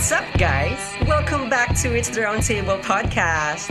What's up, guys? Welcome back to It's the Roundtable podcast.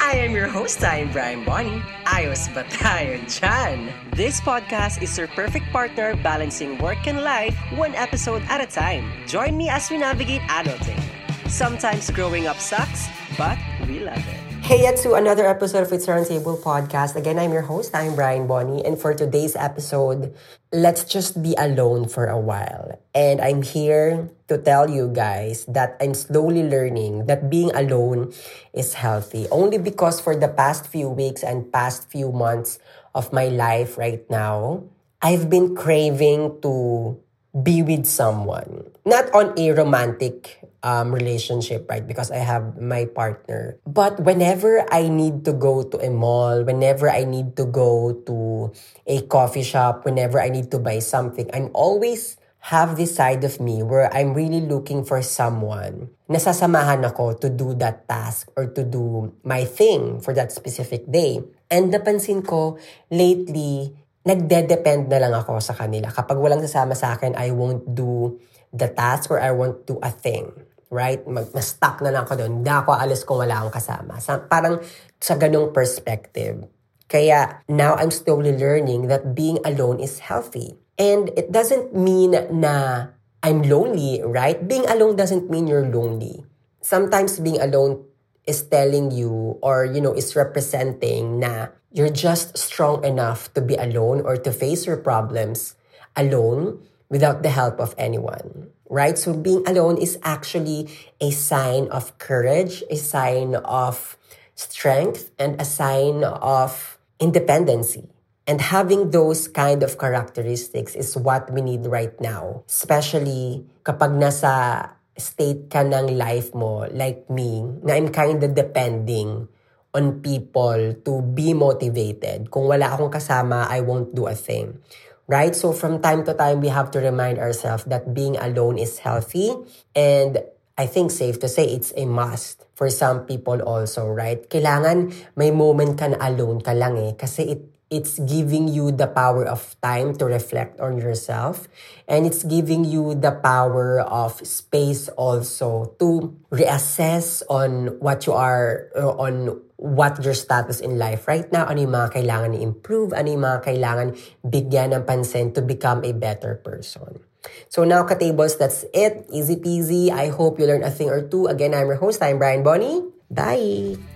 I am your host, I'm Brian Bonnie. Ayos ba dyan? This podcast is your perfect partner balancing work and life one episode at a time. Join me as we navigate adulting. Sometimes growing up sucks, but we love it. Hey, to another episode of It's the Roundtable podcast. Again, I'm your host, I'm Brian Bonnie, and for today's episode, let's just be alone for a while. And I'm here to tell you guys that I'm slowly learning that being alone is healthy. Only because for the past few weeks and past few months of my life right now, I've been craving to be with someone. Not on a romantic um, relationship, right? Because I have my partner. But whenever I need to go to a mall, whenever I need to go to a coffee shop, whenever I need to buy something, I'm always have this side of me where I'm really looking for someone nasasamahan ako to do that task or to do my thing for that specific day. And napansin ko, lately, nagde-depend na lang ako sa kanila. Kapag walang sasama sa akin, I won't do the task or I won't do a thing right? Mag, stuck na lang ako doon. Hindi ako alis kung wala akong kasama. Sa, parang sa ganong perspective. Kaya now I'm slowly learning that being alone is healthy. And it doesn't mean na I'm lonely, right? Being alone doesn't mean you're lonely. Sometimes being alone is telling you or, you know, is representing na you're just strong enough to be alone or to face your problems alone without the help of anyone right? So being alone is actually a sign of courage, a sign of strength, and a sign of independency. And having those kind of characteristics is what we need right now. Especially kapag nasa state ka ng life mo, like me, na I'm kind of depending on people to be motivated. Kung wala akong kasama, I won't do a thing right? So from time to time, we have to remind ourselves that being alone is healthy. And I think safe to say it's a must for some people also, right? Kailangan may moment ka na alone ka lang eh. Kasi it, it's giving you the power of time to reflect on yourself. And it's giving you the power of space also to reassess on what you are, uh, on what your status in life right now, ano yung mga kailangan i-improve, ano yung mga kailangan bigyan ng pansin to become a better person. So now, katables, that's it. Easy peasy. I hope you learned a thing or two. Again, I'm your host. I'm Brian Bonnie. Bye!